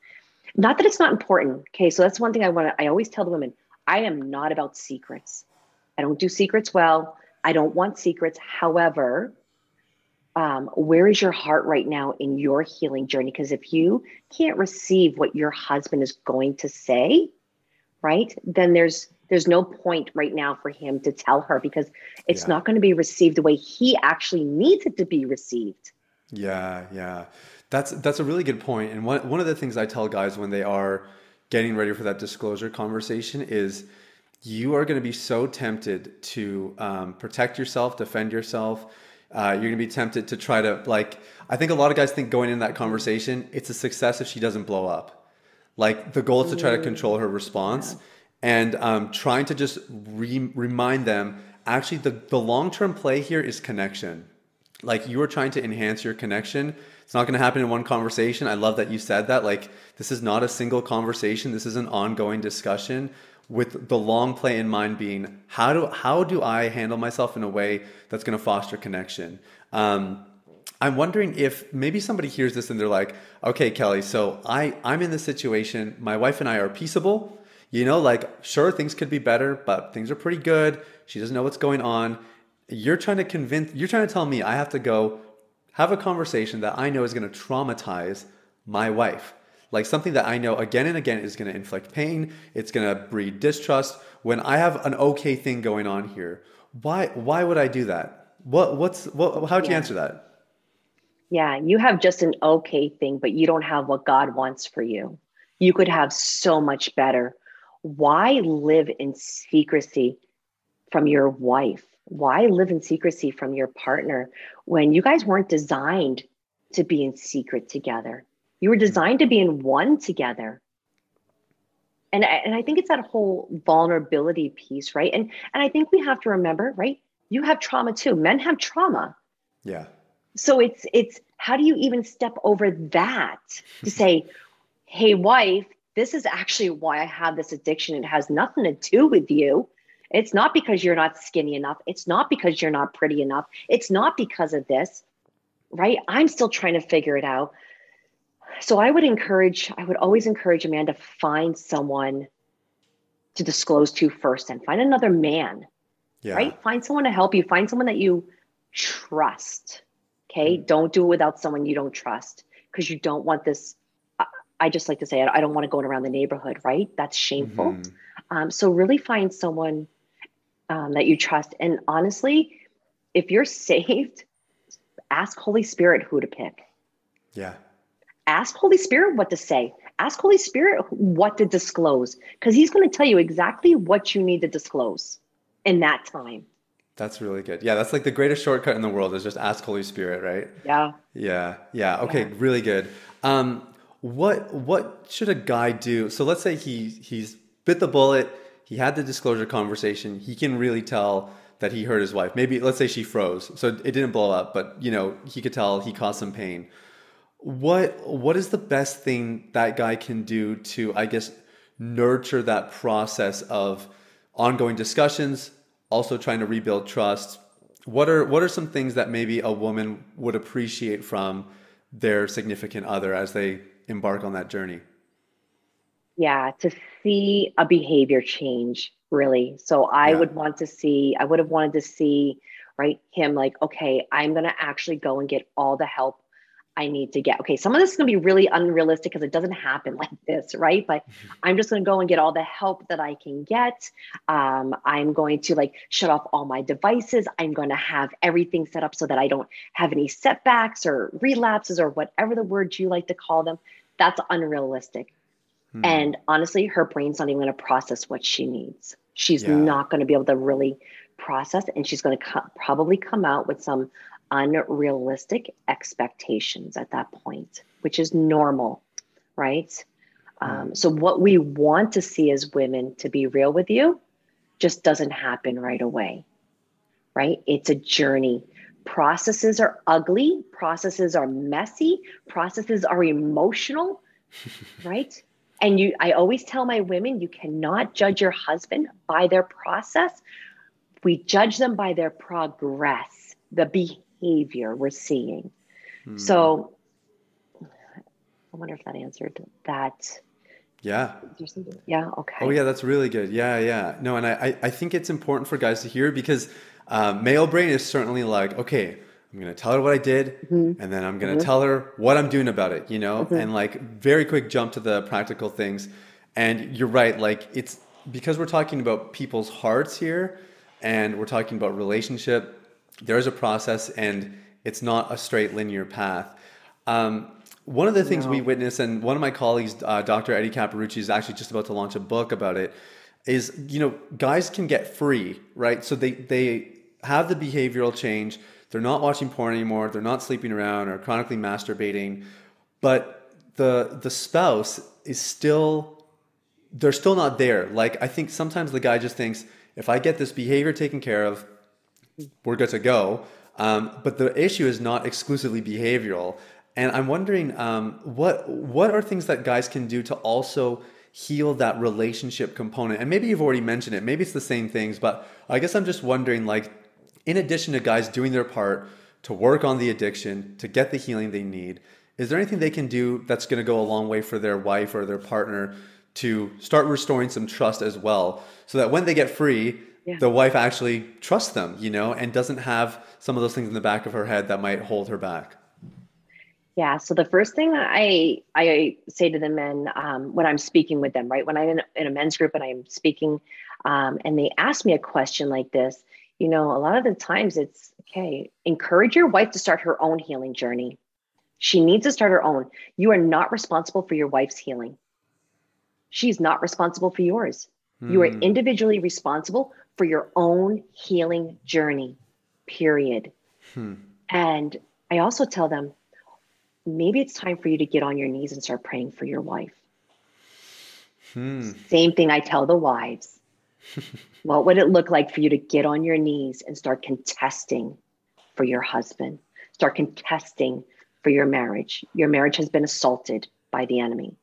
Speaker 2: not that it's not important. Okay. So that's one thing I want to, I always tell the women I am not about secrets. I don't do secrets well. I don't want secrets. However, um, where is your heart right now in your healing journey? Because if you can't receive what your husband is going to say, right, then there's there's no point right now for him to tell her because it's yeah. not going to be received the way he actually needs it to be received.
Speaker 1: Yeah, yeah. That's that's a really good point. And one one of the things I tell guys when they are getting ready for that disclosure conversation is you are going to be so tempted to um, protect yourself, defend yourself. Uh, you're going to be tempted to try to like. I think a lot of guys think going in that conversation, it's a success if she doesn't blow up. Like the goal is to try to control her response, yeah. and um, trying to just re- remind them. Actually, the the long term play here is connection. Like you are trying to enhance your connection. It's not going to happen in one conversation. I love that you said that. Like this is not a single conversation. This is an ongoing discussion with the long play in mind being how do how do I handle myself in a way that's going to foster connection. Um, I'm wondering if maybe somebody hears this and they're like, okay, Kelly, so I I'm in this situation. My wife and I are peaceable. You know, like sure things could be better, but things are pretty good. She doesn't know what's going on. You're trying to convince. You're trying to tell me I have to go have a conversation that I know is going to traumatize my wife like something that I know again and again is going to inflict pain. It's going to breed distrust. When I have an okay thing going on here, why why would I do that? What what's what? How'd you yeah. answer that?
Speaker 2: Yeah, you have just an okay thing, but you don't have what God wants for you. You could have so much better. Why live in secrecy from your wife? Why live in secrecy from your partner when you guys weren't designed to be in secret together? You were hmm. designed to be in one together. And, and I think it's that whole vulnerability piece, right? And and I think we have to remember, right? You have trauma too. Men have trauma.
Speaker 1: Yeah.
Speaker 2: So it's it's how do you even step over that to say, hey, wife, this is actually why I have this addiction. It has nothing to do with you. It's not because you're not skinny enough. It's not because you're not pretty enough. It's not because of this, right? I'm still trying to figure it out so I would encourage, I would always encourage a man to find someone to disclose to first and find another man, yeah. right? Find someone to help you, find someone that you trust. Okay. Mm-hmm. Don't do it without someone you don't trust because you don't want this. I just like to say, I don't want to go around the neighborhood, right? That's shameful. Mm-hmm. Um, so really find someone um, that you trust. And honestly, if you're saved, ask Holy Spirit who to pick.
Speaker 1: Yeah
Speaker 2: ask Holy Spirit what to say. Ask Holy Spirit what to disclose because He's going to tell you exactly what you need to disclose in that time.
Speaker 1: That's really good. Yeah, that's like the greatest shortcut in the world is just ask Holy Spirit, right?
Speaker 2: Yeah.
Speaker 1: Yeah. Yeah. Okay, yeah. really good. Um, what what should a guy do? So let's say he he's bit the bullet, he had the disclosure conversation, he can really tell that he hurt his wife. Maybe let's say she froze. So it didn't blow up, but you know, he could tell he caused some pain what what is the best thing that guy can do to i guess nurture that process of ongoing discussions also trying to rebuild trust what are what are some things that maybe a woman would appreciate from their significant other as they embark on that journey
Speaker 2: yeah to see a behavior change really so i yeah. would want to see i would have wanted to see right him like okay i'm going to actually go and get all the help I need to get. Okay, some of this is going to be really unrealistic because it doesn't happen <laughs> like this, right? But mm-hmm. I'm just going to go and get all the help that I can get. Um, I'm going to like shut off all my devices. I'm going to have everything set up so that I don't have any setbacks or relapses or whatever the words you like to call them. That's unrealistic. Hmm. And honestly, her brain's not even going to process what she needs. She's yeah. not going to be able to really process, and she's going to co- probably come out with some unrealistic expectations at that point, which is normal, right? Um, so, what we want to see as women, to be real with you, just doesn't happen right away, right? It's a journey. Processes are ugly, processes are messy, processes are emotional, <laughs> right? And you, I always tell my women, you cannot judge your husband by their process. We judge them by their progress, the behavior we're seeing. Hmm. So I wonder if that answered that.
Speaker 1: Yeah.
Speaker 2: Yeah. Okay.
Speaker 1: Oh, yeah. That's really good. Yeah. Yeah. No, and I, I think it's important for guys to hear because uh, male brain is certainly like, okay, I'm going to tell her what I did mm-hmm. and then I'm going to mm-hmm. tell her what I'm doing about it, you know, mm-hmm. and like very quick jump to the practical things. And you're right. Like it's because we're talking about people's hearts here and we're talking about relationship, there's a process and it's not a straight linear path. Um, one of the things no. we witness, and one of my colleagues, uh, Dr. Eddie Capparucci, is actually just about to launch a book about it. Is you know, guys can get free, right? So they they have the behavioral change. They're not watching porn anymore. They're not sleeping around or chronically masturbating, but the the spouse is still they're still not there. Like I think sometimes the guy just thinks if I get this behavior taken care of, we're good to go. Um, but the issue is not exclusively behavioral. And I'm wondering um, what what are things that guys can do to also heal that relationship component? And maybe you've already mentioned it. Maybe it's the same things, but I guess I'm just wondering, like, in addition to guys doing their part to work on the addiction, to get the healing they need, is there anything they can do that's going to go a long way for their wife or their partner to start restoring some trust as well, so that when they get free, yeah. the wife actually trusts them, you know, and doesn't have some of those things in the back of her head that might hold her back?
Speaker 2: Yeah. So the first thing I I say to the men um, when I'm speaking with them, right, when I'm in, in a men's group and I'm speaking, um, and they ask me a question like this, you know, a lot of the times it's okay. Encourage your wife to start her own healing journey. She needs to start her own. You are not responsible for your wife's healing. She's not responsible for yours. You are hmm. individually responsible for your own healing journey. Period. Hmm. And I also tell them maybe it's time for you to get on your knees and start praying for your wife. Hmm. Same thing I tell the wives. What would it look like for you to get on your knees and start contesting for your husband? Start contesting for your marriage. Your marriage has been assaulted by the enemy.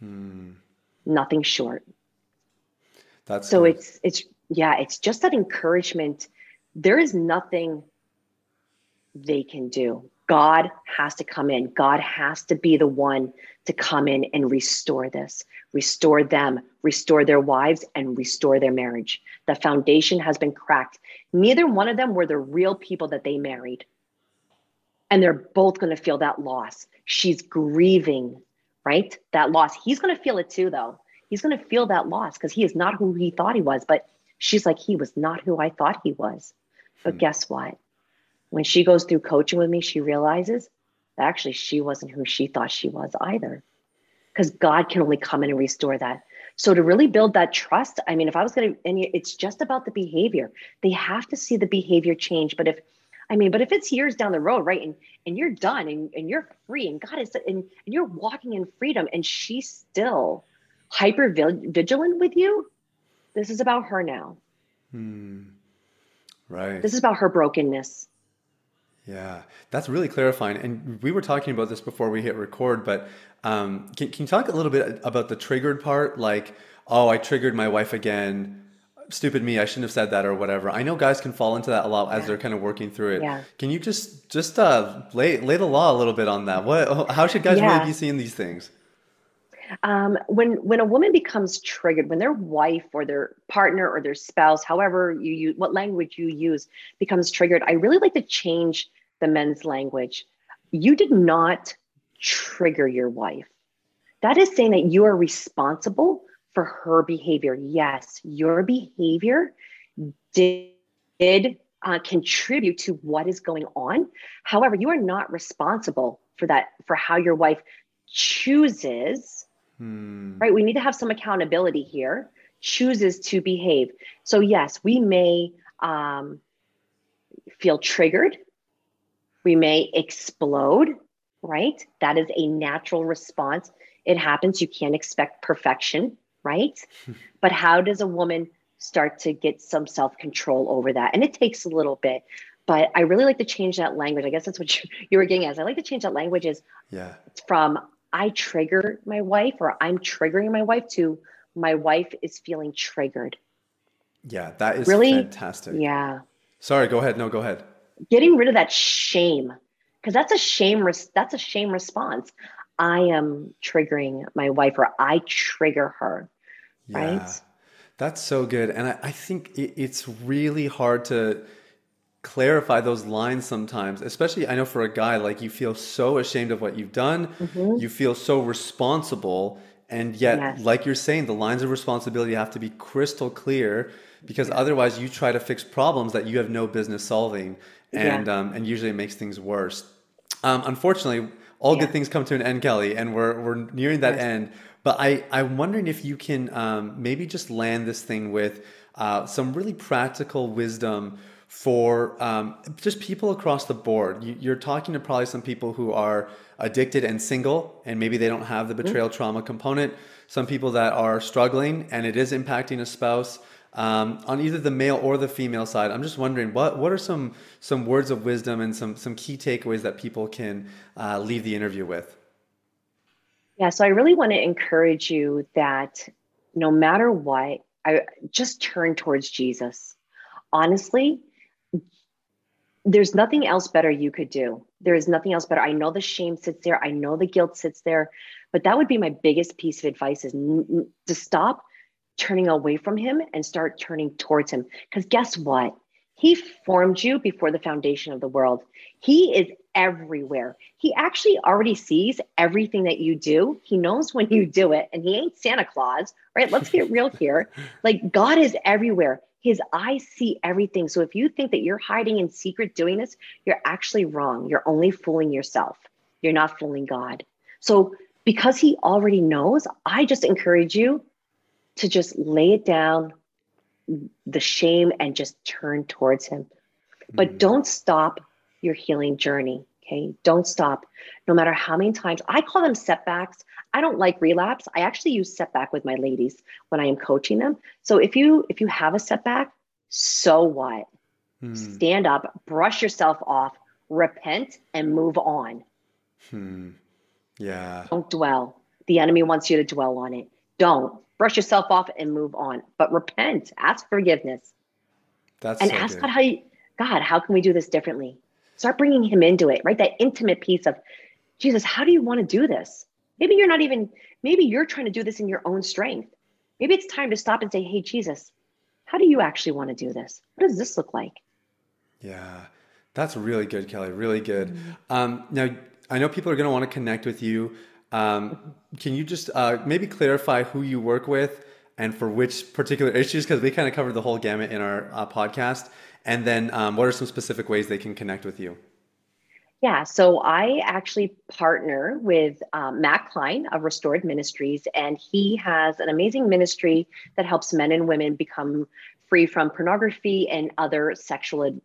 Speaker 2: Hmm. Nothing short. That's so good. it's it's yeah, it's just that encouragement. There is nothing they can do. God has to come in. God has to be the one to come in and restore this, restore them, restore their wives, and restore their marriage. The foundation has been cracked. Neither one of them were the real people that they married. And they're both going to feel that loss. She's grieving, right? That loss. He's going to feel it too, though. He's going to feel that loss because he is not who he thought he was. But she's like, he was not who I thought he was. But hmm. guess what? When she goes through coaching with me, she realizes that actually she wasn't who she thought she was either. Because God can only come in and restore that. So to really build that trust, I mean, if I was going to, and it's just about the behavior. They have to see the behavior change. But if, I mean, but if it's years down the road, right, and and you're done and, and you're free, and God is, and, and you're walking in freedom, and she's still hyper vigilant with you, this is about her now.
Speaker 1: Hmm. Right.
Speaker 2: This is about her brokenness.
Speaker 1: Yeah, that's really clarifying. And we were talking about this before we hit record, but um, can, can you talk a little bit about the triggered part? Like, oh, I triggered my wife again. Stupid me, I shouldn't have said that or whatever. I know guys can fall into that a lot as they're kind of working through it.
Speaker 2: Yeah.
Speaker 1: Can you just just uh, lay lay the law a little bit on that? What how should guys yeah. really be seeing these things?
Speaker 2: Um, when when a woman becomes triggered, when their wife or their partner or their spouse, however you use what language you use, becomes triggered, I really like to change the men's language. You did not trigger your wife. That is saying that you are responsible for her behavior. Yes, your behavior did, did uh, contribute to what is going on. However, you are not responsible for that, for how your wife chooses, hmm. right? We need to have some accountability here, chooses to behave. So, yes, we may um, feel triggered we may explode, right? That is a natural response. It happens. You can't expect perfection, right? <laughs> but how does a woman start to get some self control over that? And it takes a little bit. But I really like to change that language. I guess that's what <laughs> you, you were getting at. I like to change that language is
Speaker 1: yeah.
Speaker 2: from I trigger my wife or I'm triggering my wife to my wife is feeling triggered.
Speaker 1: Yeah, that is
Speaker 2: really
Speaker 1: fantastic.
Speaker 2: Yeah.
Speaker 1: Sorry, go ahead. No, go ahead.
Speaker 2: Getting rid of that shame because that's a shame res- that's a shame response. I am triggering my wife or I trigger her. Yeah. Right?
Speaker 1: That's so good. And I, I think it, it's really hard to clarify those lines sometimes especially i know for a guy like you feel so ashamed of what you've done mm-hmm. you feel so responsible and yet yes. like you're saying the lines of responsibility have to be crystal clear because otherwise you try to fix problems that you have no business solving and yeah. um, and usually it makes things worse um, unfortunately all yeah. good things come to an end kelly and we're, we're nearing that yes. end but I, i'm wondering if you can um, maybe just land this thing with uh, some really practical wisdom for um, just people across the board. You, are talking to probably some people who are addicted and single, and maybe they don't have the mm-hmm. betrayal mm-hmm. trauma component. Some people that are struggling, and it is impacting a spouse. Um, on either the male or the female side, I'm just wondering what what are some some words of wisdom and some some key takeaways that people can uh, leave the interview with.
Speaker 2: Yeah, so I really want to encourage you that no matter what, I just turn towards Jesus. Honestly, there's nothing else better you could do. There is nothing else better. I know the shame sits there. I know the guilt sits there, but that would be my biggest piece of advice is n- n- to stop turning away from him and start turning towards him. Because guess what? He formed you before the foundation of the world. He is everywhere. He actually already sees everything that you do. He knows when you do it, and he ain't Santa Claus, right? Let's get real here. <laughs> Like God is everywhere his eyes see everything. So if you think that you're hiding in secret doing this, you're actually wrong. You're only fooling yourself. You're not fooling God. So because he already knows, I just encourage you to just lay it down, the shame, and just turn towards him. But mm-hmm. don't stop your healing journey. Okay. Don't stop. No matter how many times I call them setbacks. I don't like relapse. I actually use setback with my ladies when I am coaching them. So if you if you have a setback, so what? Hmm. Stand up, brush yourself off, repent, and move on.
Speaker 1: Hmm. Yeah.
Speaker 2: Don't dwell. The enemy wants you to dwell on it. Don't brush yourself off and move on. But repent, ask forgiveness. That's and so ask good. God how you, God, how can we do this differently? Start bringing Him into it, right? That intimate piece of Jesus. How do you want to do this? Maybe you're not even, maybe you're trying to do this in your own strength. Maybe it's time to stop and say, Hey, Jesus, how do you actually want to do this? What does this look like?
Speaker 1: Yeah, that's really good, Kelly. Really good. Mm-hmm. Um, now, I know people are going to want to connect with you. Um, can you just uh, maybe clarify who you work with and for which particular issues? Because we kind of covered the whole gamut in our uh, podcast. And then, um, what are some specific ways they can connect with you?
Speaker 2: Yeah, so I actually partner with um, Matt Klein of Restored Ministries, and he has an amazing ministry that helps men and women become free from pornography and other sexual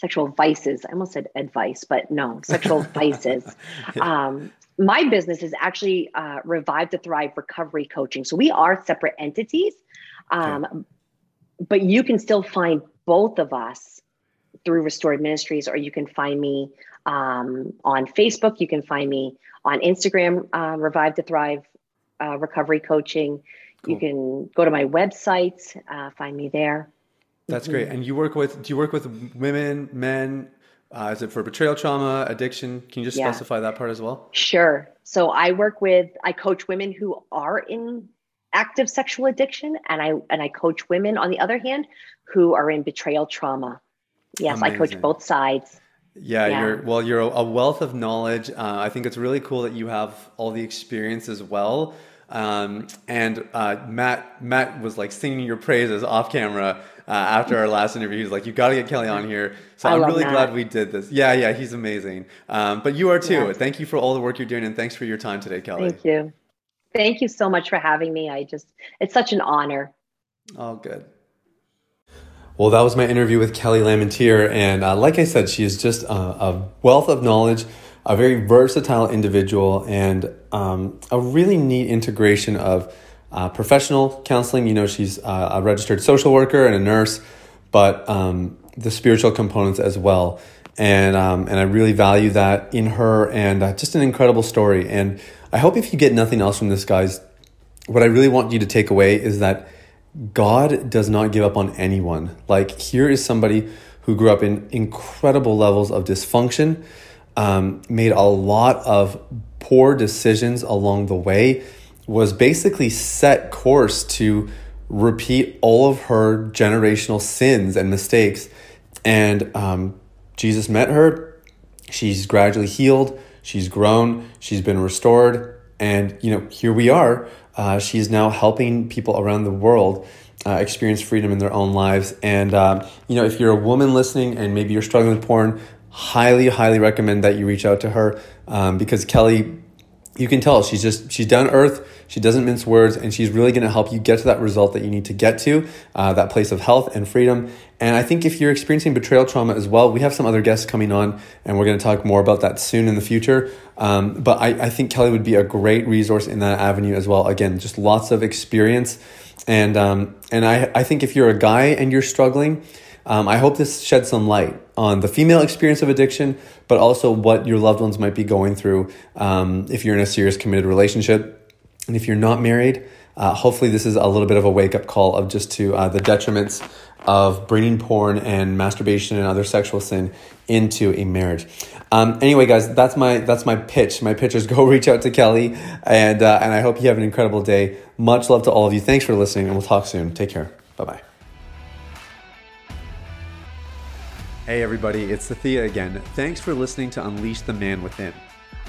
Speaker 2: sexual vices. I almost said advice, but no, <laughs> sexual vices. <laughs> Um, my business is actually uh, Revive to Thrive Recovery Coaching. So we are separate entities, um, okay. but you can still find both of us through Restored Ministries, or you can find me um, on Facebook. You can find me on Instagram, uh, Revive to Thrive uh, Recovery Coaching. Cool. You can go to my website, uh, find me there.
Speaker 1: That's mm-hmm. great. And you work with, do you work with women, men? Uh, is it for betrayal trauma, addiction? Can you just yeah. specify that part as well?
Speaker 2: Sure. So I work with, I coach women who are in active sexual addiction and I and I coach women on the other hand who are in betrayal trauma. Yes, Amazing. I coach both sides.
Speaker 1: Yeah, yeah, you're well. You're a wealth of knowledge. Uh, I think it's really cool that you have all the experience as well. Um, and uh, Matt, Matt was like singing your praises off camera uh, after our last interview. He's like, "You got to get Kelly on here." So I am really Matt. glad we did this. Yeah, yeah, he's amazing. Um, but you are too. Yeah. Thank you for all the work you're doing, and thanks for your time today, Kelly.
Speaker 2: Thank you. Thank you so much for having me. I just, it's such an honor.
Speaker 1: Oh, good. Well, that was my interview with Kelly Lamontier. And uh, like I said, she is just a, a, wealth of knowledge, a very versatile individual, and um, a really neat integration of uh, professional counseling. You know, she's uh, a registered social worker and a nurse, but um, the spiritual components as well. and um, and I really value that in her, and uh, just an incredible story. And I hope if you get nothing else from this, guys, what I really want you to take away is that God does not give up on anyone. Like here is somebody who grew up in incredible levels of dysfunction, um, made a lot of poor decisions along the way, was basically set course to repeat all of her generational sins and mistakes. And um, Jesus met her. She's gradually healed. She's grown. She's been restored. And, you know, here we are. Uh, she's now helping people around the world uh, experience freedom in their own lives. And, uh, you know, if you're a woman listening and maybe you're struggling with porn, highly, highly recommend that you reach out to her um, because Kelly you can tell she's just she's down earth she doesn't mince words and she's really going to help you get to that result that you need to get to uh, that place of health and freedom. And i think if you're experiencing betrayal trauma as well we have some other guests coming on and we're going to talk more about that soon in the future. Um, but I, I think kelly would be a great resource in that avenue as well. Again just lots of experience. And um, and I, I think if you're a guy and you're struggling um, I hope this sheds some light on the female experience of addiction, but also what your loved ones might be going through um, if you're in a serious committed relationship. And if you're not married, uh, hopefully this is a little bit of a wake up call of just to uh, the detriments of bringing porn and masturbation and other sexual sin into a marriage. Um, anyway, guys, that's my that's my pitch. My pitch is <laughs> go reach out to Kelly, and uh, and I hope you have an incredible day. Much love to all of you. Thanks for listening, and we'll talk soon. Take care. Bye bye. Hey everybody, it's Thea again. Thanks for listening to Unleash the Man Within.